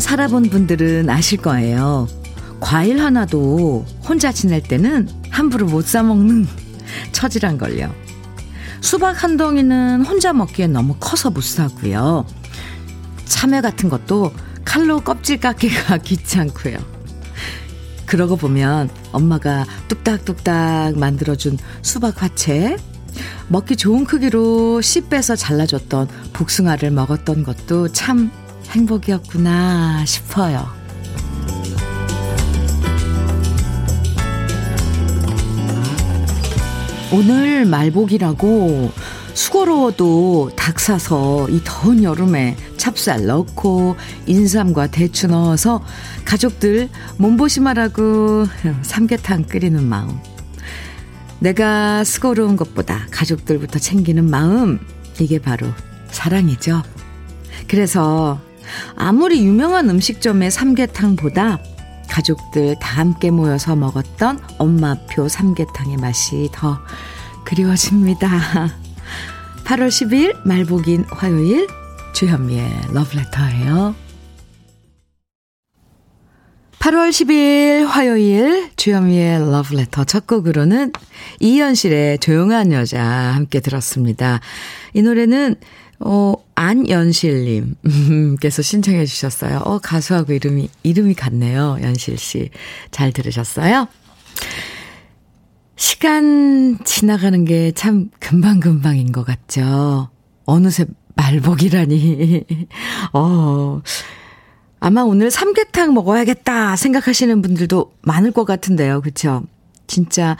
살아본 분들은 아실 거예요. 과일 하나도 혼자 지낼 때는 함부로 못 사먹는 처지란 걸요. 수박 한 덩이는 혼자 먹기엔 너무 커서 못 사고요. 참외 같은 것도 칼로 껍질 깎기가 귀찮고요. 그러고 보면 엄마가 뚝딱뚝딱 만들어준 수박 화채, 먹기 좋은 크기로 씨 빼서 잘라줬던 복숭아를 먹었던 것도 참 행복이었구나 싶어요. 오늘 말복이라고 수고로워도 닭 사서 이 더운 여름에 찹쌀 넣고 인삼과 대추 넣어서 가족들 몸보심하라고 삼계탕 끓이는 마음. 내가 수고로운 것보다 가족들부터 챙기는 마음, 이게 바로 사랑이죠. 그래서 아무리 유명한 음식점의 삼계탕보다 가족들 다 함께 모여서 먹었던 엄마표 삼계탕의 맛이 더 그리워집니다. 8월 10일 말복인 화요일 주현미의 러브레터예요. 8월 10일 화요일 주현미의 러브레터 첫 곡으로는 이현실의 조용한 여자 함께 들었습니다. 이 노래는 어, 안연실님께서 신청해 주셨어요. 어, 가수하고 이름이, 이름이 같네요. 연실 씨. 잘 들으셨어요? 시간 지나가는 게 참 금방금방인 것 같죠? 어느새 말복이라니. 어, 아마 오늘 삼계탕 먹어야겠다 생각하시는 분들도 많을 것 같은데요. 그쵸? 진짜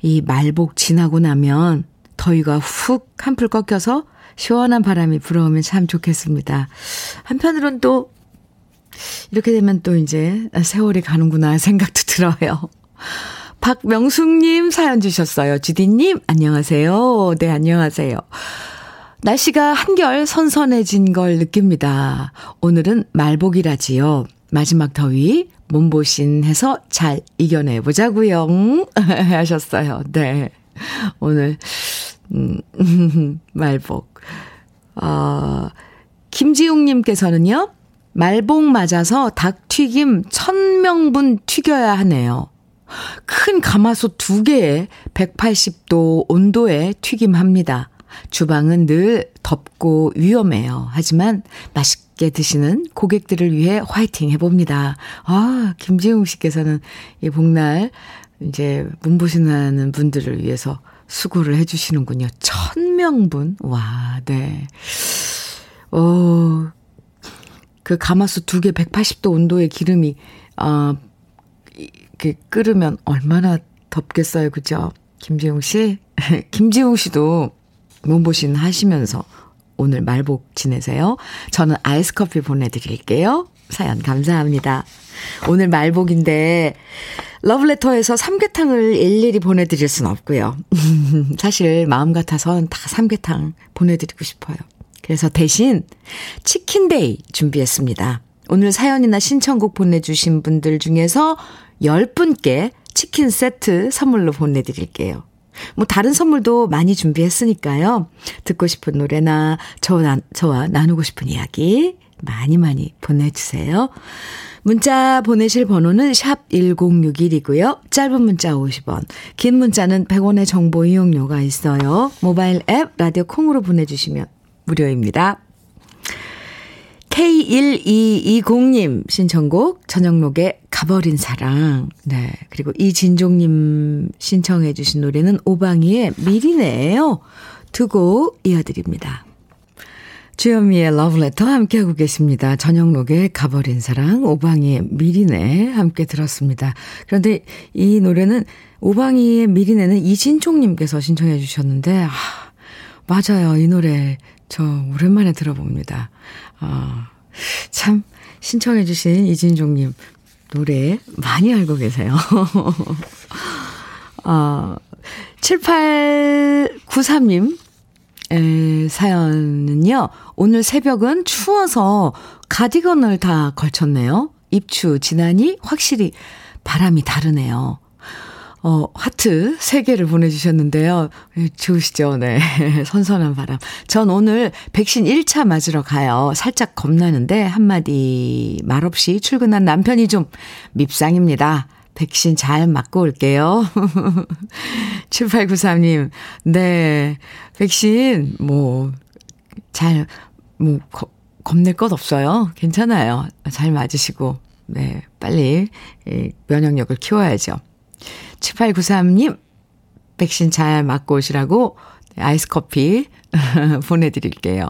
이 말복 지나고 나면 더위가 훅 한풀 꺾여서 시원한 바람이 불어오면 참 좋겠습니다. 한편으론 또 이렇게 되면 또 이제 세월이 가는구나 생각도 들어요. 박명숙님 사연 주셨어요. 주디님, 안녕하세요. 네, 안녕하세요. 날씨가 한결 선선해진 걸 느낍니다. 오늘은 말복이라지요. 마지막 더위 몸보신 해서 잘 이겨내보자고요. 하셨어요. 네. 오늘 음, 말복. 어, 김지웅님께서는요, 말복 맞아서 닭튀김 천명분 튀겨야 하네요. 큰 가마솥 두 개에 180도 온도에 튀김합니다. 주방은 늘 덥고 위험해요. 하지만 맛있게 드시는 고객들을 위해 화이팅 해봅니다. 아, 김지웅 씨께서는 이 복날 이제 문보신하는 분들을 위해서 수고를 해주시는군요. 천 명분. 와, 네. 어, 그 가마솥 두개 180도 온도의 기름이, 어, 이렇게 끓으면 얼마나 덥겠어요. 그죠? 김지웅 씨? 김지웅 씨도 몸보신 하시면서 오늘 말복 지내세요. 저는 아이스 커피 보내드릴게요. 사연 감사합니다. 오늘 말복인데, 러브레터에서 삼계탕을 일일이 보내드릴 순 없고요. 사실 마음 같아선 다 삼계탕 보내드리고 싶어요. 그래서 대신 치킨데이 준비했습니다. 오늘 사연이나 신청곡 보내주신 분들 중에서 10분께 치킨 세트 선물로 보내드릴게요. 뭐 다른 선물도 많이 준비했으니까요. 듣고 싶은 노래나 저와, 저와 나누고 싶은 이야기 많이 많이 보내주세요. 문자 보내실 번호는 샵 1061이고요. 짧은 문자 50원, 긴 문자는 100원의 정보 이용료가 있어요. 모바일 앱 라디오 콩으로 보내주시면 무료입니다. K1220님 신청곡 저녁록의 가버린 사랑. 네. 그리고 이진종님 신청해 주신 노래는 오방이의 미리네요. 두 곡 이어드립니다. 주현미의 러브레터 함께하고 계십니다. 저녁록의 가버린 사랑, 오방이의 미리네 함께 들었습니다. 그런데 이 노래는 오방이의 미리네는 이진총님께서 신청해 주셨는데, 아, 맞아요. 이 노래 저 오랜만에 들어봅니다. 아, 참, 신청해 주신 이진종님 노래 많이 알고 계세요. 아, 7893님 에, 사연은요, 오늘 새벽은 추워서 가디건을 다 걸쳤네요. 입추 지나니 확실히 바람이 다르네요. 어, 하트 3개를 보내주셨는데요. 예, 좋으시죠? 네. 선선한 바람. 전 오늘 백신 1차 맞으러 가요. 살짝 겁나는데 한마디 말없이 출근한 남편이 좀 밉상입니다. 백신 잘 맞고 올게요. 7893님, 네. 백신, 뭐, 잘, 뭐, 겁, 겁낼 것 없어요. 괜찮아요. 잘 맞으시고, 네. 빨리 면역력을 키워야죠. 7893님, 백신 잘 맞고 오시라고 아이스 커피 보내드릴게요.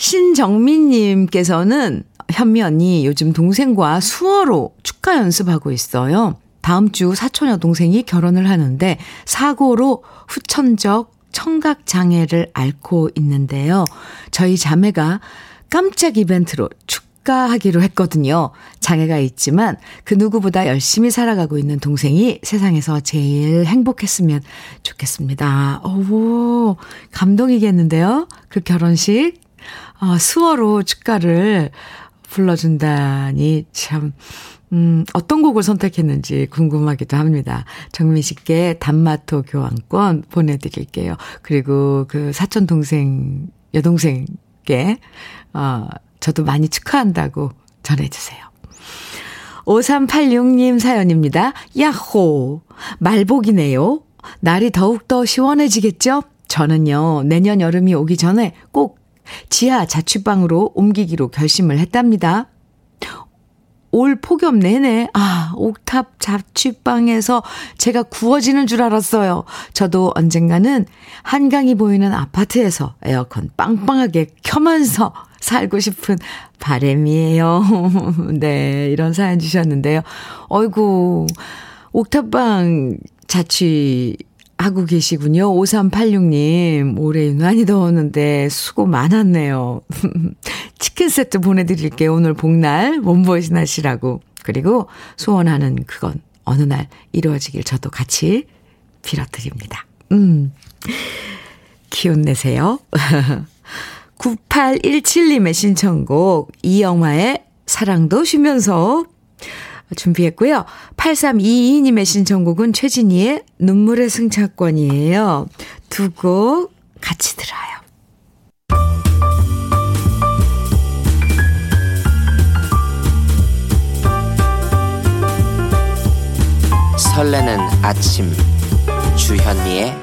신정민님께서는 현미 언니 요즘 동생과 수어로 축가 연습하고 있어요. 다음 주 사촌 여동생이 결혼을 하는데 사고로 후천적 청각 장애를 앓고 있는데요. 저희 자매가 깜짝 이벤트로 축가하기로 했거든요. 장애가 있지만 그 누구보다 열심히 살아가고 있는 동생이 세상에서 제일 행복했으면 좋겠습니다. 오, 감동이겠는데요? 그 결혼식. 아, 수어로 축가를 불러준다니 참, 음, 어떤 곡을 선택했는지 궁금하기도 합니다. 정민 씨께 단마토 교환권 보내드릴게요. 그리고 그 사촌 동생, 여동생께, 어, 저도 많이 축하한다고 전해주세요. 5386님 사연입니다. 야호! 말복이네요. 날이 더욱더 시원해지겠죠? 저는요, 내년 여름이 오기 전에 꼭 지하 자취방으로 옮기기로 결심을 했답니다. 올 폭염 내내, 아, 옥탑 자취방에서 제가 구워지는 줄 알았어요. 저도 언젠가는 한강이 보이는 아파트에서 에어컨 빵빵하게 켜면서 살고 싶은 바램이에요. 네, 이런 사연 주셨는데요. 어이구, 옥탑방 자취 하고 계시군요. 5386님, 올해 유난히 더웠는데 수고 많았네요. 치킨 세트 보내드릴게요. 오늘 복날, 몸보신 하시라고. 그리고 소원하는 그건 어느 날 이루어지길 저도 같이 빌어드립니다. 음. 기운 내세요. 9817님의 신청곡, 이영화의 사랑도 쉬면서 준비했고요. 8322님의 신청곡은 최진희의 눈물의 승차권이에요. 두 곡 같이 들어요. 설레는 아침 주현미의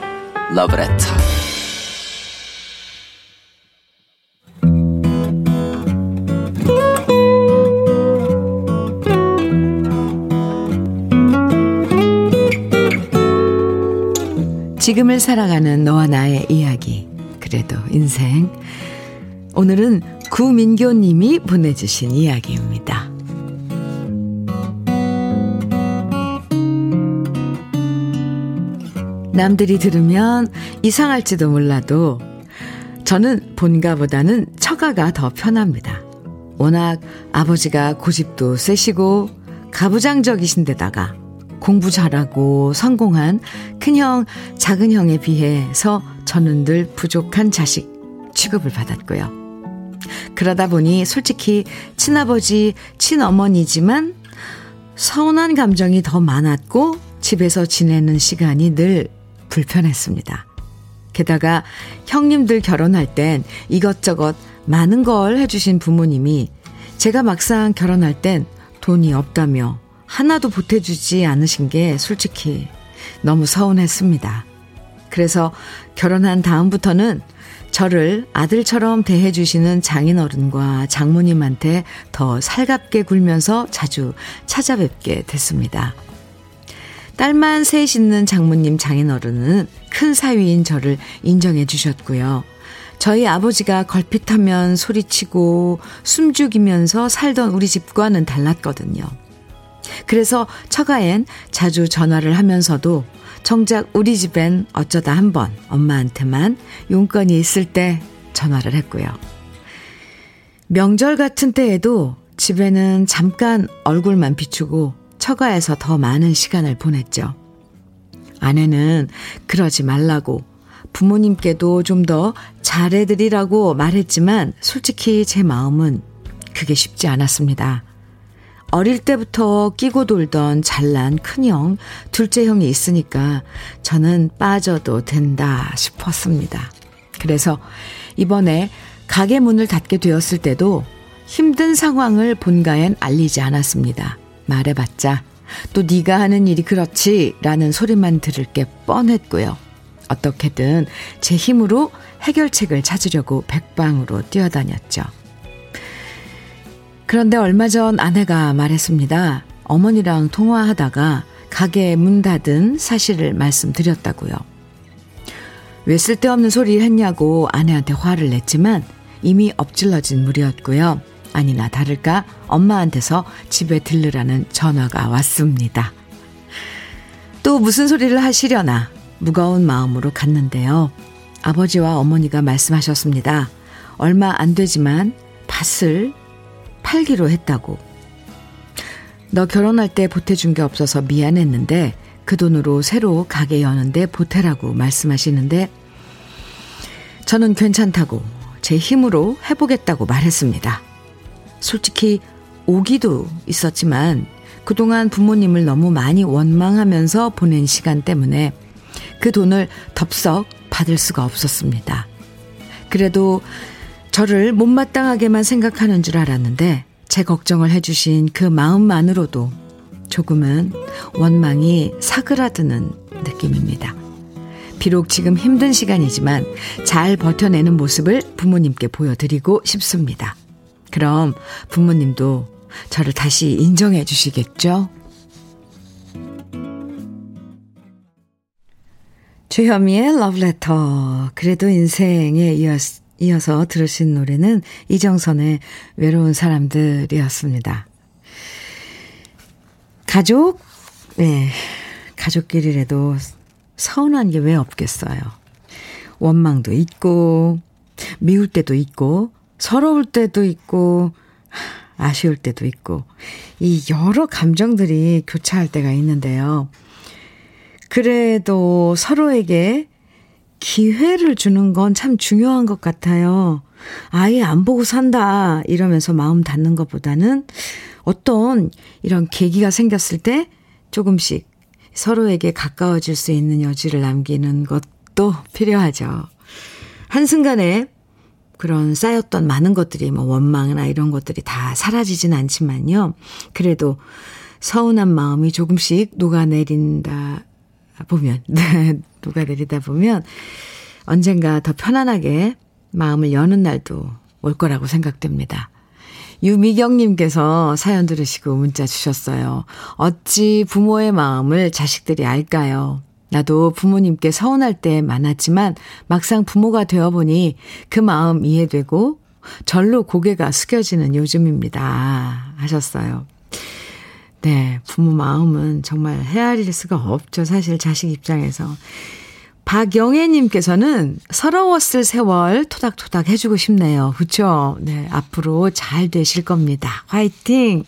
러브레터 지금을 살아가는 너와 나의 이야기. 그래도 인생. 오늘은 구민교 님이 보내주신 이야기입니다. 남들이 들으면 이상할지도 몰라도 저는 본가보다는 처가가 더 편합니다. 워낙 아버지가 고집도 세시고 가부장적이신데다가 공부 잘하고 성공한 큰형, 작은형에 비해서 저는 늘 부족한 자식 취급을 받았고요. 그러다 보니 솔직히 친아버지, 친어머니지만 서운한 감정이 더 많았고 집에서 지내는 시간이 늘 불편했습니다. 게다가 형님들 결혼할 땐 이것저것 많은 걸 해주신 부모님이 제가 막상 결혼할 땐 돈이 없다며 하나도 보태주지 않으신 게 솔직히 너무 서운했습니다. 그래서 결혼한 다음부터는 저를 아들처럼 대해주시는 장인어른과 장모님한테 더 살갑게 굴면서 자주 찾아뵙게 됐습니다. 딸만 셋 있는 장모님 장인어른은 큰 사위인 저를 인정해 주셨고요. 저희 아버지가 걸핏하면 소리치고 숨죽이면서 살던 우리 집과는 달랐거든요. 그래서 처가엔 자주 전화를 하면서도 정작 우리 집엔 어쩌다 한 번 엄마한테만 용건이 있을 때 전화를 했고요. 명절 같은 때에도 집에는 잠깐 얼굴만 비추고 처가에서 더 많은 시간을 보냈죠. 아내는 그러지 말라고 부모님께도 좀 더 잘해드리라고 말했지만 솔직히 제 마음은 그게 쉽지 않았습니다. 어릴 때부터 끼고 돌던 잘난 큰형, 둘째 형이 있으니까 저는 빠져도 된다 싶었습니다. 그래서 이번에 가게 문을 닫게 되었을 때도 힘든 상황을 본가엔 알리지 않았습니다. 말해봤자 또 네가 하는 일이 그렇지 라는 소리만 들을 게 뻔했고요. 어떻게든 제 힘으로 해결책을 찾으려고 백방으로 뛰어다녔죠. 그런데 얼마 전 아내가 말했습니다. 어머니랑 통화하다가 가게 문 닫은 사실을 말씀드렸다고요. 왜 쓸데없는 소리 했냐고 아내한테 화를 냈지만 이미 엎질러진 물이었고요. 아니나 다를까 엄마한테서 집에 들르라는 전화가 왔습니다. 또 무슨 소리를 하시려나 무거운 마음으로 갔는데요. 아버지와 어머니가 말씀하셨습니다. 얼마 안 되지만 밭을 팔기로 했다고. 너 결혼할 때 보태준 게 없어서 미안했는데 그 돈으로 새로 가게 여는데 보태라고 말씀하시는데 저는 괜찮다고 제 힘으로 해보겠다고 말했습니다. 솔직히 오기도 있었지만 그동안 부모님을 너무 많이 원망하면서 보낸 시간 때문에 그 돈을 덥석 받을 수가 없었습니다. 그래도 저를 못마땅하게만 생각하는 줄 알았는데 제 걱정을 해주신 그 마음만으로도 조금은 원망이 사그라드는 느낌입니다. 비록 지금 힘든 시간이지만 잘 버텨내는 모습을 부모님께 보여드리고 싶습니다. 그럼 부모님도 저를 다시 인정해 주시겠죠? 주현미의 러브레터. 그래도 인생에 이어서, 이어서 들으신 노래는 이정선의 외로운 사람들이었습니다. 가족, 네. 가족끼리라도 서운한 게 왜 없겠어요. 원망도 있고, 미울 때도 있고, 서러울 때도 있고, 아쉬울 때도 있고, 이 여러 감정들이 교차할 때가 있는데요. 그래도 서로에게 기회를 주는 건 참 중요한 것 같아요. 아예 안 보고 산다 이러면서 마음 닫는 것보다는 어떤 이런 계기가 생겼을 때 조금씩 서로에게 가까워질 수 있는 여지를 남기는 것도 필요하죠. 한순간에 그런 쌓였던 많은 것들이 뭐 원망이나 이런 것들이 다 사라지진 않지만요. 그래도 서운한 마음이 조금씩 녹아내린다 보면, 네, 녹아내리다 보면 언젠가 더 편안하게 마음을 여는 날도 올 거라고 생각됩니다. 유미경님께서 사연 들으시고 문자 주셨어요. 어찌 부모의 마음을 자식들이 알까요? 나도 부모님께 서운할 때 많았지만 막상 부모가 되어보니 그 마음 이해되고 절로 고개가 숙여지는 요즘입니다. 하셨어요. 네, 부모 마음은 정말 헤아릴 수가 없죠. 사실 자식 입장에서. 박영애님께서는 서러웠을 세월 토닥토닥 해주고 싶네요. 그쵸? 네, 앞으로 잘 되실 겁니다. 화이팅!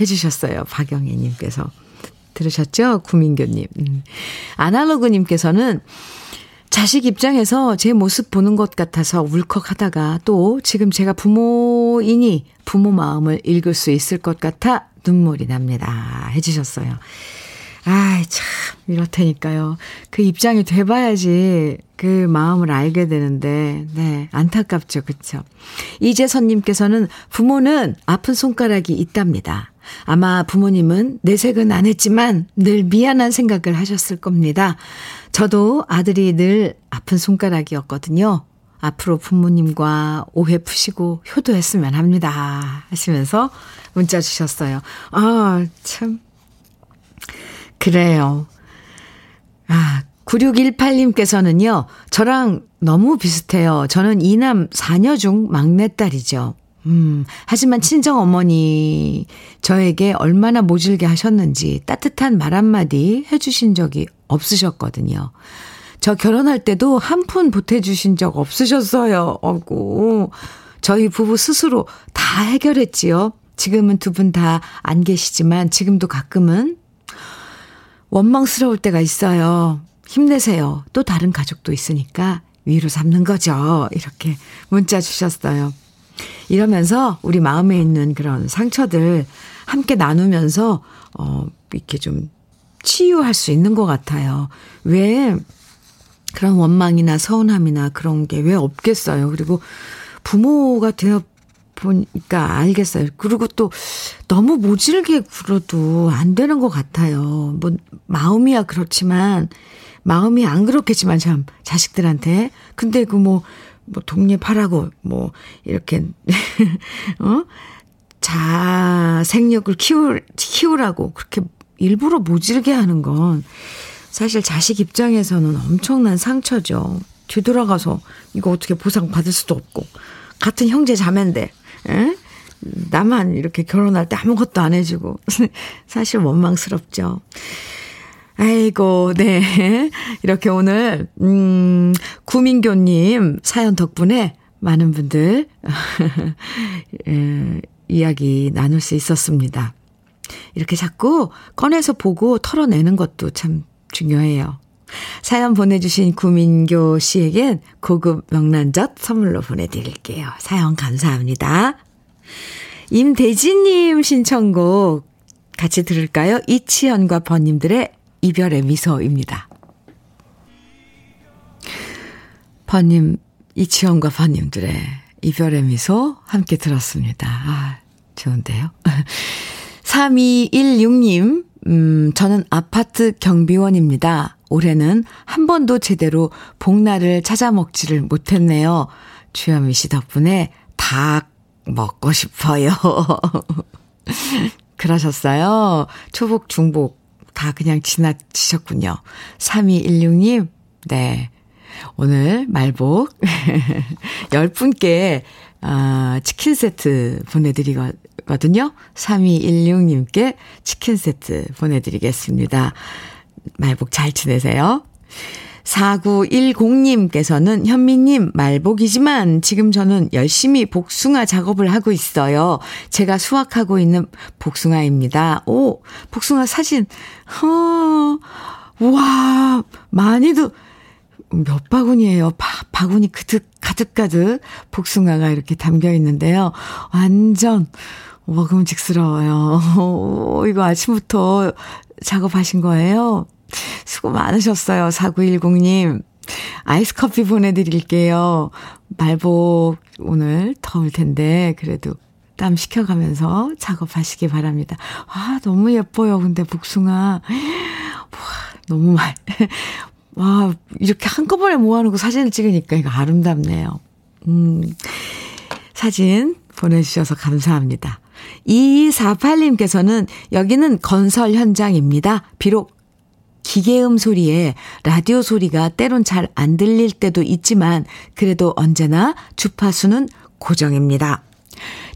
해주셨어요. 박영애님께서. 들으셨죠? 구민교님. 음. 아날로그님께서는 자식 입장에서 제 모습 보는 것 같아서 울컥하다가 또 지금 제가 부모이니 부모 마음을 읽을 수 있을 것 같아 눈물이 납니다. 해주셨어요. 아이, 참, 이렇다니까요. 그 입장이 돼봐야지 그 마음을 알게 되는데, 네, 안타깝죠. 그쵸? 이재선님께서는 부모는 아픈 손가락이 있답니다. 아마 부모님은 내색은 안 했지만 늘 미안한 생각을 하셨을 겁니다. 저도 아들이 늘 아픈 손가락이었거든요. 앞으로 부모님과 오해 푸시고 효도했으면 합니다. 하시면서 문자 주셨어요. 아, 참. 그래요. 아, 9618님께서는요, 저랑 너무 비슷해요. 저는 이남 4녀 중 막내딸이죠. 음, 하지만 친정 어머니 저에게 얼마나 모질게 하셨는지 따뜻한 말 한마디 해주신 적이 없으셨거든요. 저 결혼할 때도 한 푼 보태주신 적 없으셨어요. 어구. 저희 부부 스스로 다 해결했지요. 지금은 두 분 다 안 계시지만 지금도 가끔은 원망스러울 때가 있어요. 힘내세요. 또 다른 가족도 있으니까 위로 삼는 거죠. 이렇게 문자 주셨어요. 이러면서 우리 마음에 있는 그런 상처들 함께 나누면서, 어, 이렇게 좀 치유할 수 있는 것 같아요. 왜 그런 원망이나 서운함이나 그런 게 왜 없겠어요. 그리고 부모가 되어 보니까 알겠어요. 그리고 또 너무 모질게 굴어도 안 되는 것 같아요. 뭐, 마음이야 그렇지만, 마음이 안 그렇겠지만 참, 자식들한테. 근데 그 뭐, 뭐, 독립하라고, 뭐, 이렇게, 어? 자생력을 키우, 키우라고 그렇게 일부러 모질게 하는 건 사실 자식 입장에서는 엄청난 상처죠. 뒤돌아가서 이거 어떻게 보상 받을 수도 없고 같은 형제 자매인데 에? 나만 이렇게 결혼할 때 아무것도 안 해주고 사실 원망스럽죠. 아이고, 네. 이렇게 오늘, 음, 구민교님 사연 덕분에 많은 분들, 예, 이야기 나눌 수 있었습니다. 이렇게 자꾸 꺼내서 보고 털어내는 것도 참 중요해요. 사연 보내주신 구민교 씨에겐 고급 명란젓 선물로 보내드릴게요. 사연 감사합니다. 임대진님 신청곡 같이 들을까요? 이치현과 번님들의 이별의 미소입니다. 번님, 이치현과 번님들의 이별의 미소 함께 들었습니다. 아, 좋은데요? 3216님, 음, 저는 아파트 경비원입니다. 올해는 한 번도 제대로 복날을 찾아 먹지를 못했네요. 주현미 씨 덕분에 닭 먹고 싶어요. 그러셨어요. 초복, 중복 다 그냥 지나치셨군요. 3216님, 네. 오늘 말복 10분께 아, 치킨 세트 보내드리거든요. 3216님께 치킨 세트 보내드리겠습니다. 말복 잘 지내세요. 4910님께서는 현미님 말복이지만 지금 저는 열심히 복숭아 작업을 하고 있어요. 제가 수확하고 있는 복숭아입니다. 오, 복숭아 사진. 허, 와, 많이도 몇 바구니예요. 바, 바구니 가득, 가득가득 복숭아가 이렇게 담겨 있는데요. 완전 먹음직스러워요. 오, 이거 아침부터 작업하신 거예요? 수고 많으셨어요. 4910님. 아이스 커피 보내드릴게요. 말복 오늘 더울 텐데, 그래도 땀 식혀가면서 작업하시기 바랍니다. 아, 너무 예뻐요. 근데 복숭아. 와, 너무 말. 와, 이렇게 한꺼번에 모아놓고 사진을 찍으니까 이거 아름답네요. 음, 사진 보내주셔서 감사합니다. 2248님께서는 여기는 건설 현장입니다. 비록 기계음 소리에 라디오 소리가 때론 잘 안 들릴 때도 있지만 그래도 언제나 주파수는 고정입니다.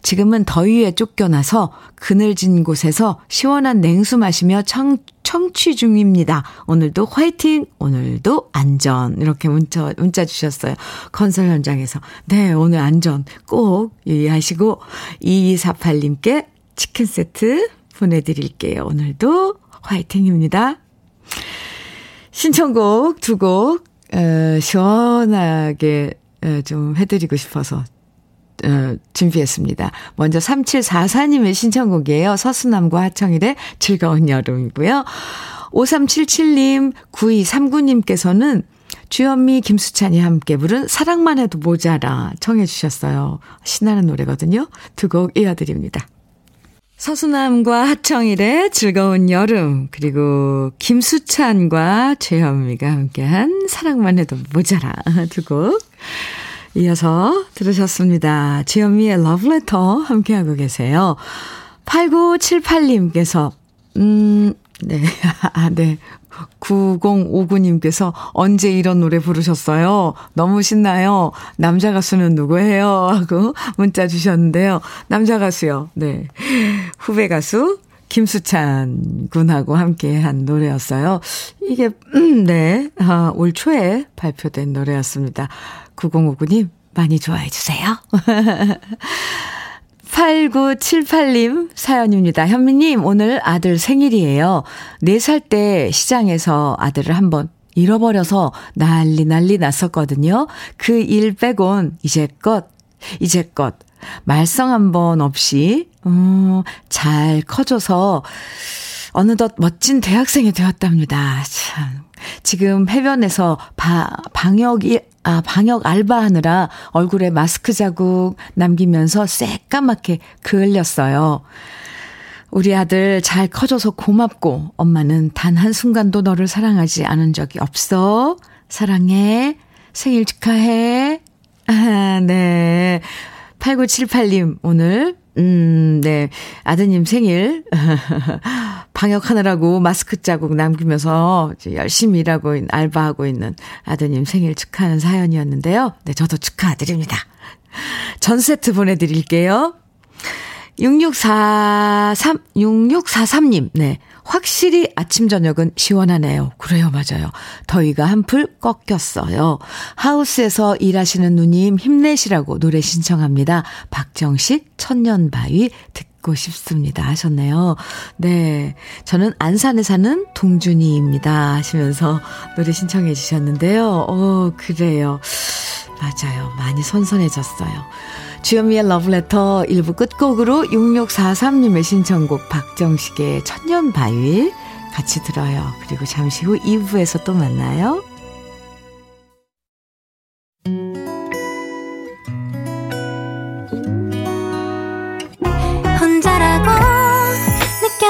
지금은 더위에 쫓겨나서 그늘진 곳에서 시원한 냉수 마시며 청, 청취 중입니다. 오늘도 화이팅! 오늘도 안전! 이렇게 문자, 문자 주셨어요. 건설 현장에서. 네, 오늘 안전 꼭 유의하시고, 2248님께 치킨 세트 보내드릴게요. 오늘도 화이팅입니다. 신청곡 두 곡, 어, 시원하게 어, 좀 해드리고 싶어서 어, 준비했습니다. 먼저 3744님의 신청곡이에요. 서수남과 하청일의 즐거운 여름이고요. 5377님, 9239님께서는 주현미, 김수찬이 함께 부른 사랑만 해도 모자라 청해 주셨어요. 신나는 노래거든요. 두 곡 이어드립니다. 서수남과 하청일의 즐거운 여름, 그리고 김수찬과 최현미가 함께한 사랑만 해도 모자라 두 곡. 이어서 들으셨습니다. 주현미의 러브레터 함께하고 계세요. 8978님께서, 음, 네, 아, 네. 9059님께서 언제 이런 노래 부르셨어요? 너무 신나요. 남자 가수는 누구예요? 하고 문자 주셨는데요. 남자 가수요. 네. 후배 가수 김수찬 군하고 함께 한 노래였어요. 이게, 음, 네. 아, 올 초에 발표된 노래였습니다. 9059님, 많이 좋아해 주세요. 8978님 사연입니다. 현미님, 오늘 아들 생일이에요. 4살 때 시장에서 아들을 한번 잃어버려서 난리 난리 났었거든요. 그 일 빼곤 이제껏 이제껏 말썽 한 번 없이, 음, 잘 커져서 어느덧 멋진 대학생이 되었답니다. 참. 지금 해변에서 바, 방역이, 아, 방역 알바하느라 얼굴에 마스크 자국 남기면서 새까맣게 그을렸어요. 우리 아들 잘 커져서 고맙고 엄마는 단 한순간도 너를 사랑하지 않은 적이 없어. 사랑해. 생일 축하해. 아, 네. 8978님, 오늘, 음, 네. 아드님 생일, 방역하느라고 마스크 자국 남기면서 열심히 일하고, 알바하고 있는 아드님 생일 축하하는 사연이었는데요. 네, 저도 축하드립니다. 전 세트 보내드릴게요. 6643, 6643님, 네. 확실히 아침, 저녁은 시원하네요. 그래요, 맞아요. 더위가 한풀 꺾였어요. 하우스에서 일하시는 누님 힘내시라고 노래 신청합니다. 박정식 천년바위 듣 고 싶습니다. 하셨네요. 네. 저는 안산에 사는 동준이입니다. 하시면서 노래 신청해 주셨는데요. 어, 그래요. 맞아요. 많이 선선해졌어요. 주현미의 러브레터 1부 끝곡으로 6643님의 신청곡 박정식의 천년바위 같이 들어요. 그리고 잠시 후 2부에서 또 만나요.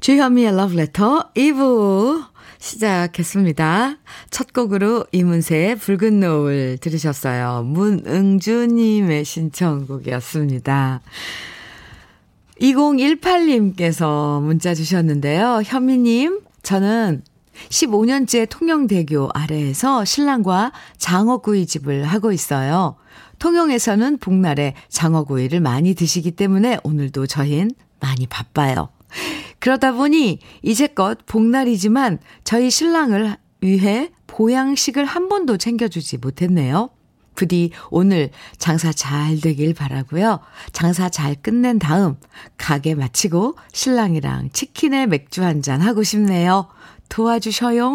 주현미의 Love Letter 2부 시작했습니다. 첫 곡으로 이문세의 붉은 노을 들으셨어요. 문응주님의 신청곡이었습니다. 2018님께서 문자 주셨는데요. 현미님, 저는 15년째 통영대교 아래에서 신랑과 장어구이 집을 하고 있어요. 통영에서는 복날에 장어구이를 많이 드시기 때문에 오늘도 저흰 많이 바빠요. 그러다 보니 이제껏 복날이지만 저희 신랑을 위해 보양식을 한 번도 챙겨주지 못했네요. 부디 오늘 장사 잘 되길 바라고요. 장사 잘 끝낸 다음 가게 마치고 신랑이랑 치킨에 맥주 한 잔 하고 싶네요. 도와주셔요.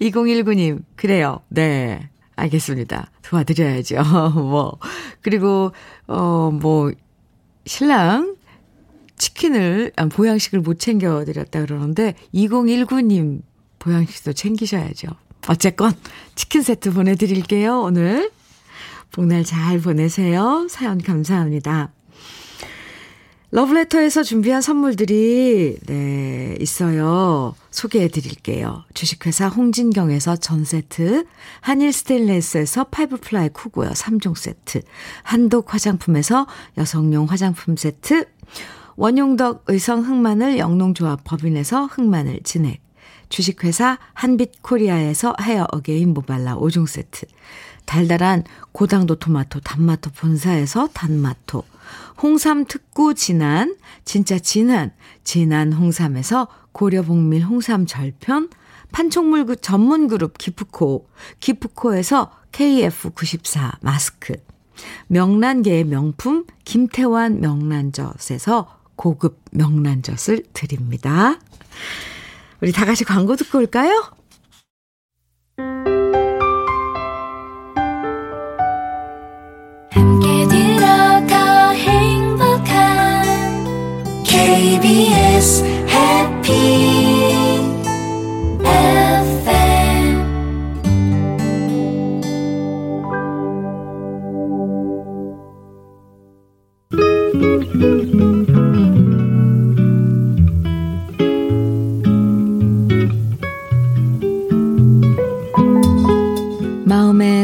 2019님, 그래요. 네. 알겠습니다. 도와드려야죠. 뭐. 그리고, 어, 뭐, 신랑 치킨을, 아, 보양식을 못 챙겨드렸다 그러는데, 2019님 보양식도 챙기셔야죠. 어쨌건, 치킨 세트 보내드릴게요, 오늘. 복날 잘 보내세요. 사연 감사합니다. 러브레터에서 준비한 선물들이, 네, 있어요. 소개해 드릴게요. 주식회사 홍진경에서 전 세트, 한일 스테인레스에서 five ply cookware 3종 세트, 한독 화장품에서 여성용 화장품 세트, 원용덕 의성 흑마늘 영농조합 법인에서 흑마늘 진액, 주식회사 한빛코리아에서 헤어 어게인 모발라 5종 세트, 달달한 고당도 토마토 단마토 본사에서 단마토, 홍삼 특구 진한, 진짜 진한, 진한 홍삼에서 고려복밀 홍삼 절편, 판촉물 그 전문 그룹 기프코, 기프코에서 KF94 마스크, 명란계의 명품 김태환 명란젓에서 고급 명란젓을 드립니다. 우리 다 같이 광고 듣고 올까요? KBS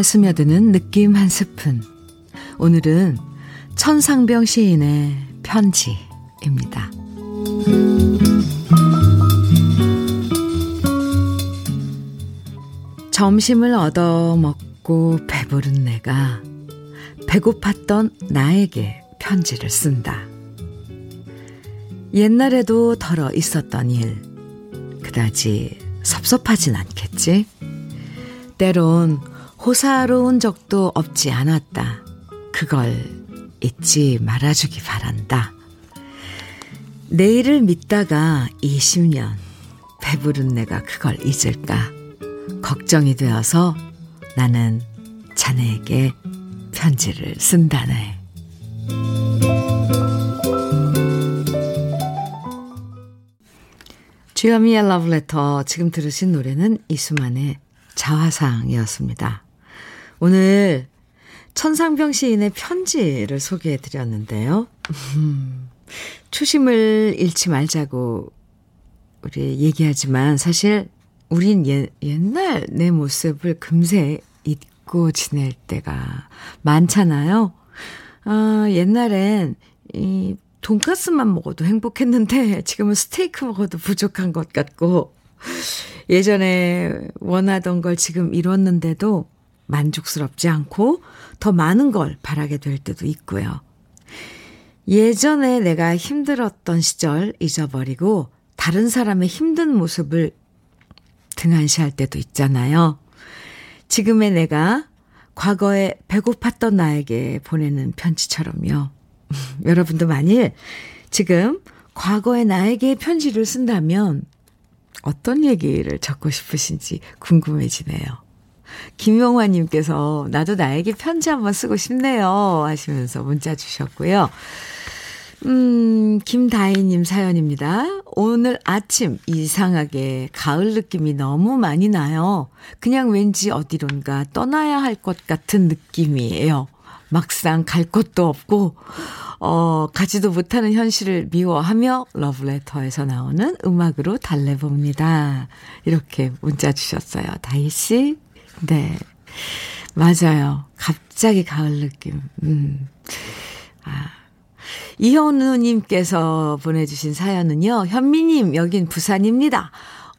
스며드는 느낌 한 스푼. 오늘은 천상병 시인의 편지입니다. 점심을 얻어먹고 배부른 내가 배고팠던 나에게 편지를 쓴다. 옛날에도 덜어 있었던 일, 그다지 섭섭하진 않겠지? 때론 호사로운 적도 없지 않았다. 그걸 잊지 말아주기 바란다. 내일을 믿다가 20년 배부른 내가 그걸 잊을까? 걱정이 되어서 나는 자네에게 편지를 쓴다네. 주여미의 러브레터 지금 들으신 노래는 이수만의 자화상이었습니다. 오늘 천상병 시인의 편지를 소개해 드렸는데요. 음, 초심을 잃지 말자고 우리 얘기하지만 사실 우린 예, 옛날 내 모습을 금세 잊고 지낼 때가 많잖아요. 아, 옛날엔 이 돈가스만 먹어도 행복했는데 지금은 스테이크 먹어도 부족한 것 같고 예전에 원하던 걸 지금 이뤘는데도 만족스럽지 않고 더 많은 걸 바라게 될 때도 있고요. 예전에 내가 힘들었던 시절 잊어버리고 다른 사람의 힘든 모습을 등한시할 때도 있잖아요. 지금의 내가 과거에 배고팠던 나에게 보내는 편지처럼요. 여러분도 만일 지금 과거의 나에게 편지를 쓴다면 어떤 얘기를 적고 싶으신지 궁금해지네요. 김용화님께서 나도 나에게 편지 한번 쓰고 싶네요 하시면서 문자 주셨고요. 음, 김다희님 사연입니다. 오늘 아침 이상하게 가을 느낌이 너무 많이 나요. 그냥 왠지 어디론가 떠나야 할 것 같은 느낌이에요. 막상 갈 곳도 없고, 어, 가지도 못하는 현실을 미워하며 러브레터에서 나오는 음악으로 달래봅니다. 이렇게 문자 주셨어요. 다희씨. 네. 맞아요. 갑자기 가을 느낌. 음. 아. 이현우님께서 보내주신 사연은요, 현미님, 여긴 부산입니다.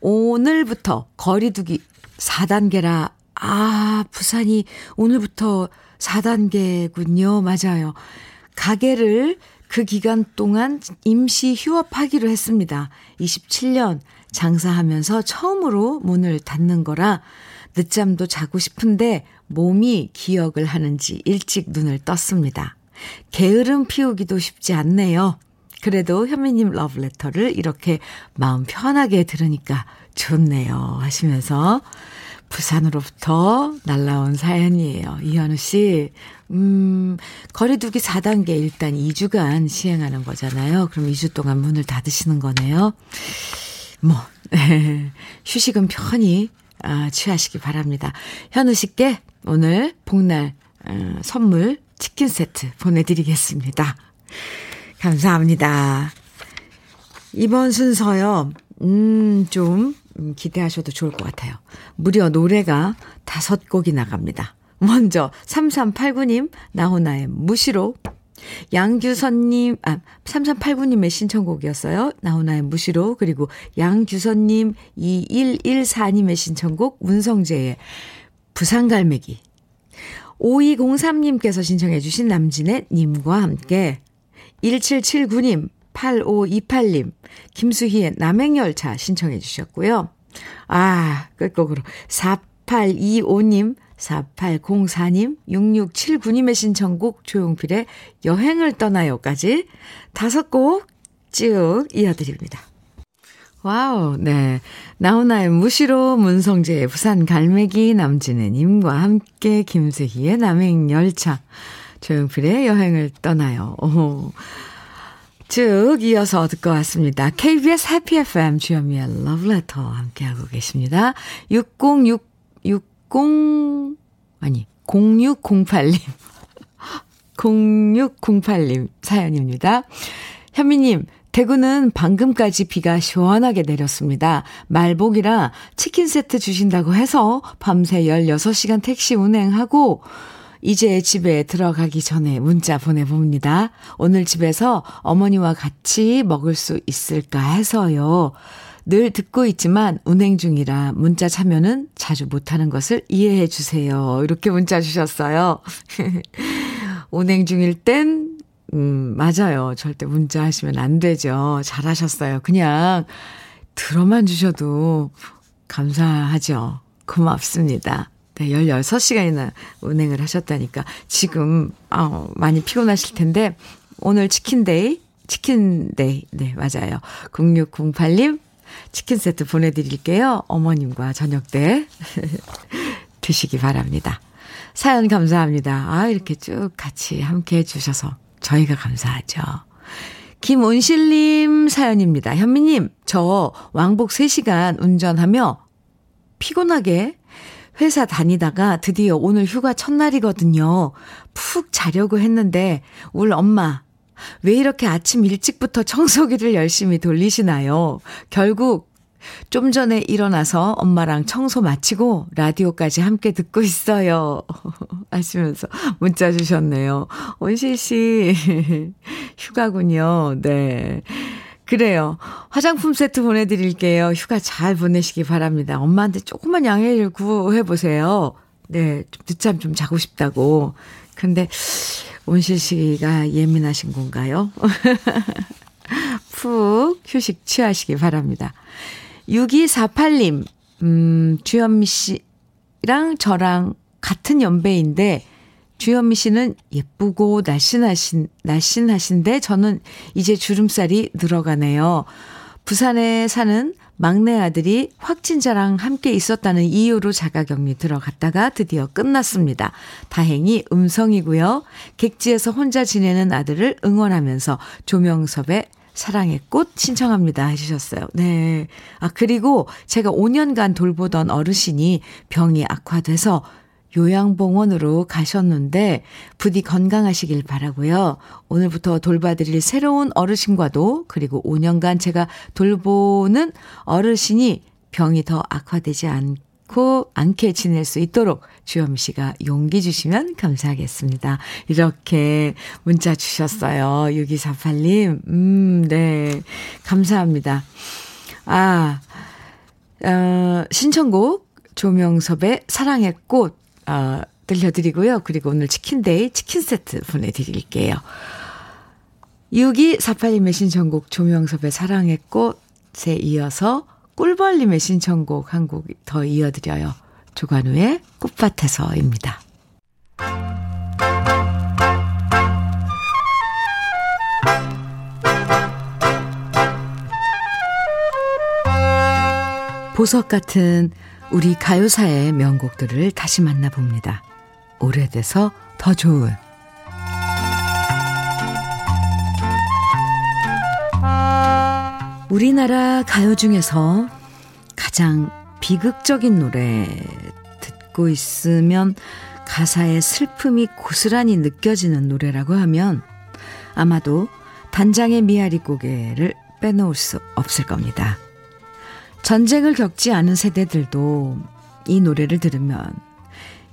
오늘부터 거리두기 4단계라, 아, 부산이 오늘부터 4단계군요. 맞아요. 가게를 그 기간 동안 임시 휴업하기로 했습니다. 27년 장사하면서 처음으로 문을 닫는 거라 늦잠도 자고 싶은데 몸이 기억을 하는지 일찍 눈을 떴습니다. 게으름 피우기도 쉽지 않네요. 그래도 현미님 러브레터를 이렇게 마음 편하게 들으니까 좋네요. 하시면서 부산으로부터 날라온 사연이에요. 이현우 씨, 음, 거리두기 4단계 일단 2주간 시행하는 거잖아요. 그럼 2주 동안 문을 닫으시는 거네요. 뭐, 네. 휴식은 편히 아, 취하시기 바랍니다. 현우 씨께 오늘 복날 어, 선물 치킨 세트 보내드리겠습니다. 감사합니다. 이번 순서요, 음, 좀 기대하셔도 좋을 것 같아요. 무려 노래가 다섯 곡이 나갑니다. 먼저 3389님 나훈아의 무시로 양규선님, 아, 3389님의 신청곡이었어요. 나훈아의 무시로. 그리고 양규선님, 2114님의 신청곡, 문성재의 부산갈매기. 5203님께서 신청해주신 남진의 님과 함께 1779님, 8528님, 김수희의 남행열차 신청해주셨고요. 아, 끝곡으로 4825님, 4804님, 6679님의 신청곡 조용필의 여행을 떠나요까지 다섯 곡 쭉 이어드립니다. 와우, 네. 나훈아의 무시로 문성재의 부산 갈매기 남진의 님과 함께 김수희의 남행열차 조용필의 여행을 떠나요. 오. 쭉 이어서 듣고 왔습니다. KBS 해피 FM 주현미의 러브레터 함께하고 계십니다. 606, 60, 아니, 0608님. 0608님 사연입니다. 현미님, 대구는 방금까지 비가 시원하게 내렸습니다. 말복이라 치킨 세트 주신다고 해서 밤새 16시간 택시 운행하고 이제 집에 들어가기 전에 문자 보내봅니다. 오늘 집에서 어머니와 같이 먹을 수 있을까 해서요. 늘 듣고 있지만 운행 중이라 문자 참여는 자주 못하는 것을 이해해 주세요. 이렇게 문자 주셨어요. 운행 중일 땐, 음, 맞아요. 절대 문자 하시면 안 되죠. 잘하셨어요. 그냥 들어만 주셔도 감사하죠. 고맙습니다. 네, 16시간이나 운행을 하셨다니까 지금 어, 많이 피곤하실 텐데 오늘 치킨데이 치킨데이 네 맞아요 0608님 치킨 세트 보내드릴게요. 어머님과 저녁 때 드시기 바랍니다. 사연 감사합니다. 아 이렇게 쭉 같이 함께 해주셔서 저희가 감사하죠. 김은실님 사연입니다. 현미님 저 왕복 3시간 운전하며 피곤하게 회사 다니다가 드디어 오늘 휴가 첫날이거든요. 푹 자려고 했는데 울 엄마 왜 이렇게 아침 일찍부터 청소기를 열심히 돌리시나요? 결국 좀 전에 일어나서 엄마랑 청소 마치고 라디오까지 함께 듣고 있어요. 하시면서 문자 주셨네요. 원실 씨, 휴가군요. 네. 그래요. 화장품 세트 보내드릴게요. 휴가 잘 보내시기 바랍니다. 엄마한테 조금만 양해를 구해보세요. 네, 좀 늦잠 좀 자고 싶다고. 근데, 온실 씨가 예민하신 건가요? 푹 휴식 취하시기 바랍니다. 6248님, 음, 주현미 씨랑 저랑 같은 연배인데, 주현미 씨는 예쁘고 날씬하신, 날씬하신데 저는 이제 주름살이 늘어가네요. 부산에 사는 막내 아들이 확진자랑 함께 있었다는 이유로 자가격리 들어갔다가 드디어 끝났습니다. 다행히 음성이고요. 객지에서 혼자 지내는 아들을 응원하면서 조명섭의 사랑의 꽃 신청합니다 해주셨어요. 네. 아, 그리고 제가 5년간 돌보던 어르신이 병이 악화돼서 요양봉원으로 가셨는데 부디 건강하시길 바라고요. 오늘부터 돌봐드릴 새로운 어르신과도 그리고 5년간 제가 돌보는 어르신이 병이 더 악화되지 않고 않게 지낼 수 있도록 주현 씨가 용기 주시면 감사하겠습니다. 이렇게 문자 주셨어요. 6248님. 음, 네. 감사합니다. 아, 어, 신청곡 조명섭의 사랑의 꽃 어, 들려드리고요. 그리고 오늘 치킨데이 치킨 세트 보내드릴게요. 6248님의 신청곡 조명섭의 사랑의 꽃에 이어서 꿀벌님의 신청곡 한 곡 더 이어드려요. 조관우의 꽃밭에서입니다. 보석 같은 우리 가요사의 명곡들을 다시 만나봅니다. 오래돼서 더 좋은 우리나라 가요 중에서 가장 비극적인 노래 듣고 있으면 가사의 슬픔이 고스란히 느껴지는 노래라고 하면 아마도 단장의 미아리 고개를 빼놓을 수 없을 겁니다. 전쟁을 겪지 않은 세대들도 이 노래를 들으면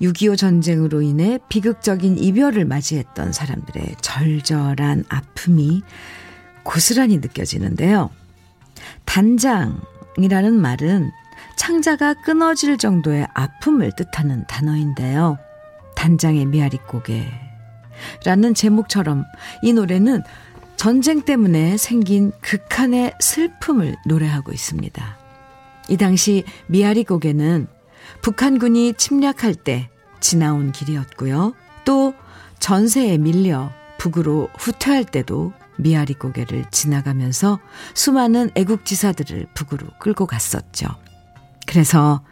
6.25 전쟁으로 인해 비극적인 이별을 맞이했던 사람들의 절절한 아픔이 고스란히 느껴지는데요. 단장이라는 말은 창자가 끊어질 정도의 아픔을 뜻하는 단어인데요. 단장의 미아리고개 라는 제목처럼 이 노래는 전쟁 때문에 생긴 극한의 슬픔을 노래하고 있습니다. 이 당시 미아리 고개는 북한군이 침략할 때 지나온 길이었고요. 또 전세에 밀려 북으로 후퇴할 때도 미아리 고개를 지나가면서 수많은 애국지사들을 북으로 끌고 갔었죠. 그래서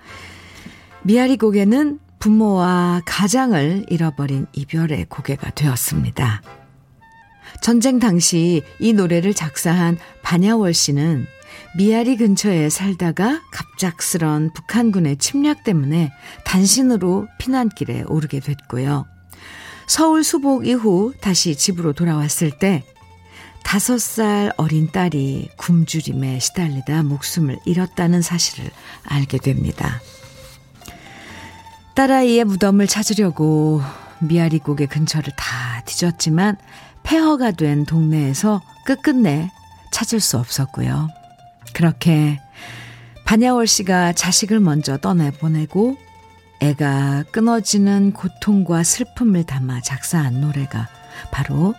미아리 고개는 부모와 가장을 잃어버린 이별의 고개가 되었습니다. 전쟁 당시 이 노래를 작사한 반야월 씨는 미아리 근처에 살다가 갑작스런 북한군의 침략 때문에 단신으로 피난길에 오르게 됐고요. 서울 수복 이후 다시 집으로 돌아왔을 때 다섯 살 어린 딸이 굶주림에 시달리다 목숨을 잃었다는 사실을 알게 됩니다. 딸아이의 무덤을 찾으려고 미아리 고개 근처를 다 뒤졌지만 폐허가 된 동네에서 끝끝내 찾을 수 없었고요. 그렇게 반야월 씨가 자식을 먼저 떠내보내고 애가 끊어지는 고통과 슬픔을 담아 작사한 노래가 바로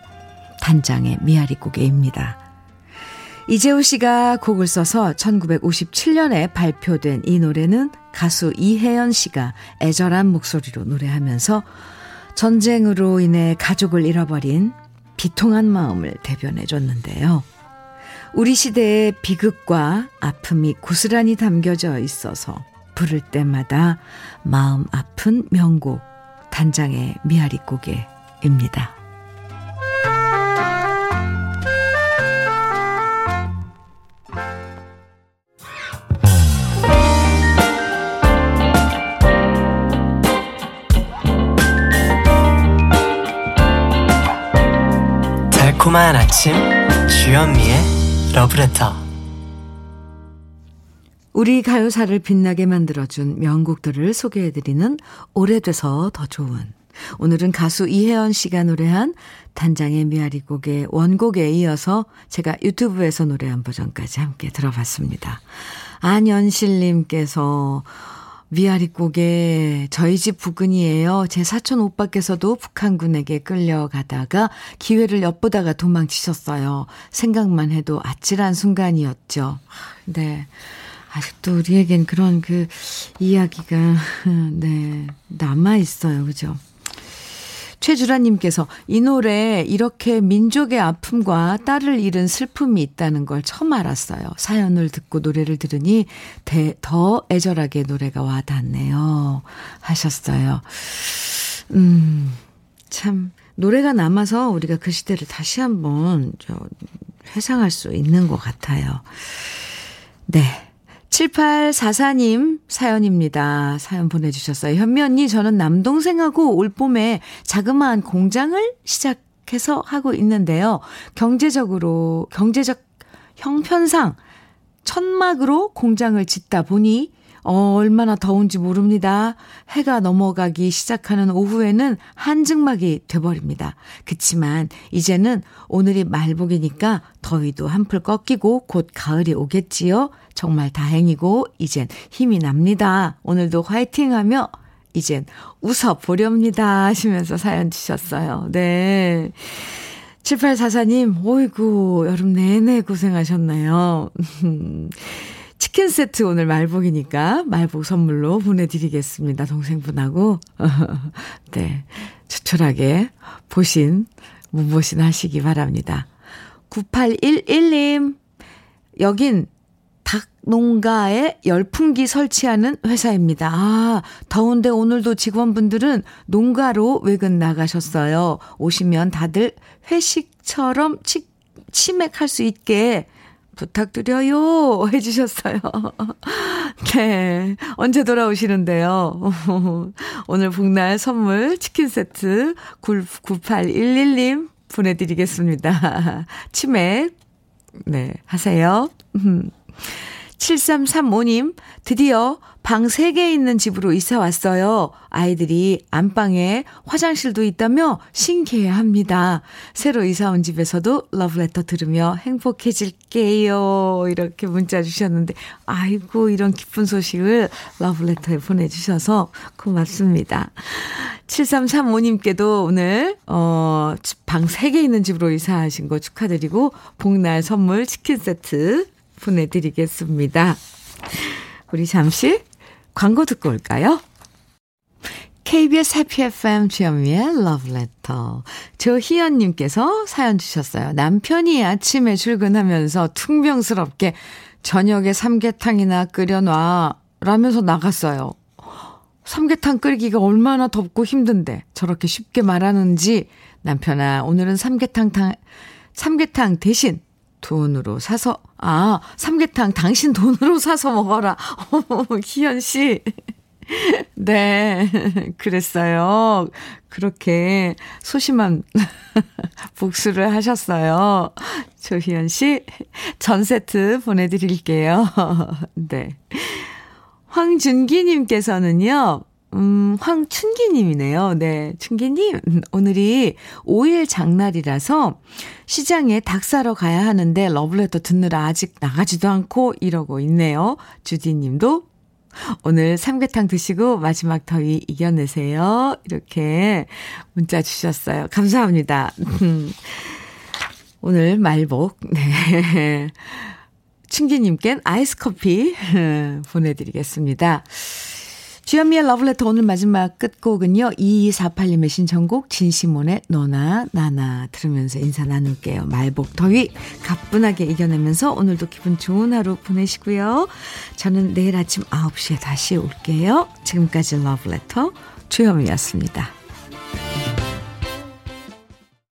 단장의 미아리 고개입니다. 이재호 씨가 곡을 써서 1957년에 발표된 이 노래는 가수 이혜연 씨가 애절한 목소리로 노래하면서 전쟁으로 인해 가족을 잃어버린 비통한 마음을 대변해 줬는데요. 우리 시대의 비극과 아픔이 고스란히 담겨져 있어서 부를 때마다 마음 아픈 명곡 단장의 미아리 고개입니다. 달콤한 아침 주현미의 러브레터 우리 가요사를 빛나게 만들어준 명곡들을 소개해드리는 오래돼서 더 좋은 오늘은 가수 이혜연 씨가 노래한 단장의 미아리 곡의 원곡에 이어서 제가 유튜브에서 노래한 버전까지 함께 들어봤습니다. 안연실님께서 미아리곡에 저희 집 부근이에요. 제 사촌 오빠께서도 북한군에게 끌려가다가 기회를 엿보다가 도망치셨어요. 생각만 해도 아찔한 순간이었죠. 네. 아직도 우리에겐 그런 그 이야기가, 네, 남아있어요. 그죠? 최주라님께서 이 노래 이렇게 민족의 아픔과 딸을 잃은 슬픔이 있다는 걸 처음 알았어요. 사연을 듣고 노래를 들으니 대, 더 애절하게 노래가 와닿네요. 하셨어요. 음, 참, 노래가 남아서 우리가 그 시대를 다시 한번 저 회상할 수 있는 것 같아요. 네. 7844님 사연입니다. 사연 보내주셨어요. 현미 언니, 저는 남동생하고 올 봄에 자그마한 공장을 시작해서 하고 있는데요. 경제적으로, 경제적 형편상 천막으로 공장을 짓다 보니 어, 얼마나 더운지 모릅니다. 해가 넘어가기 시작하는 오후에는 한증막이 돼버립니다. 그치만 이제는 오늘이 말복이니까 더위도 한풀 꺾이고 곧 가을이 오겠지요. 정말 다행이고 이젠 힘이 납니다. 오늘도 화이팅 하며 이젠 웃어보렵니다. 하시면서 사연 주셨어요. 네. 7844님, 오이구, 여름 내내 고생하셨나요? 치킨 세트 오늘 말복이니까 말복 선물로 보내드리겠습니다. 동생분하고. 네. 추출하게 보신, 문보신 하시기 바랍니다. 9811님, 여긴 닭 농가에 열풍기 설치하는 회사입니다. 아, 더운데 오늘도 직원분들은 농가로 외근 나가셨어요. 오시면 다들 회식처럼 치, 치맥할 수 있게 부탁드려요. 해주셨어요. 네. 언제 돌아오시는데요? 오늘 복날 선물 치킨 세트 9811님 보내드리겠습니다. 치맥, 네, 하세요. 7335님, 드디어 방 3개 있는 집으로 이사 왔어요. 아이들이 안방에 화장실도 있다며 신기해 합니다. 새로 이사 온 집에서도 러브레터 들으며 행복해질게요. 이렇게 문자 주셨는데, 아이고, 이런 기쁜 소식을 러브레터에 보내주셔서 고맙습니다. 7335님께도 오늘, 어, 방 3개 있는 집으로 이사하신 거 축하드리고, 복날 선물 치킨 세트 보내드리겠습니다. 우리 잠시 광고 듣고 올까요? KBS 해피 FM 주현미의 러브레터. 조희연님께서 사연 주셨어요. 남편이 아침에 출근하면서 퉁병스럽게 저녁에 삼계탕이나 끓여놔 라면서 나갔어요. 삼계탕 끓이기가 얼마나 덥고 힘든데 저렇게 쉽게 말하는지 남편아 오늘은 삼계탕 탕, 삼계탕 대신 돈으로 사서, 아, 삼계탕 당신 돈으로 사서 먹어라. 어머, 희연 씨. 네, 그랬어요. 그렇게 소심한 복수를 하셨어요. 조희연 씨, 전 세트 보내드릴게요. 네. 황준기님께서는요, 음, 황춘기님이네요. 네, 춘기님, 오늘이 5일 장날이라서 시장에 닭 사러 가야 하는데 러블레터 듣느라 아직 나가지도 않고 이러고 있네요. 주디님도 오늘 삼계탕 드시고 마지막 더위 이겨내세요. 이렇게 문자 주셨어요. 감사합니다. 오늘 말복, 네. 춘기님껜 아이스 커피 보내드리겠습니다. 주현미의 러브레터 오늘 마지막 끝곡은요. 2248님의 신청곡 진시몬의 너나 나나 들으면서 인사 나눌게요. 말복 더위 가뿐하게 이겨내면서 오늘도 기분 좋은 하루 보내시고요. 저는 내일 아침 9시에 다시 올게요. 지금까지 러브레터 주현미였습니다.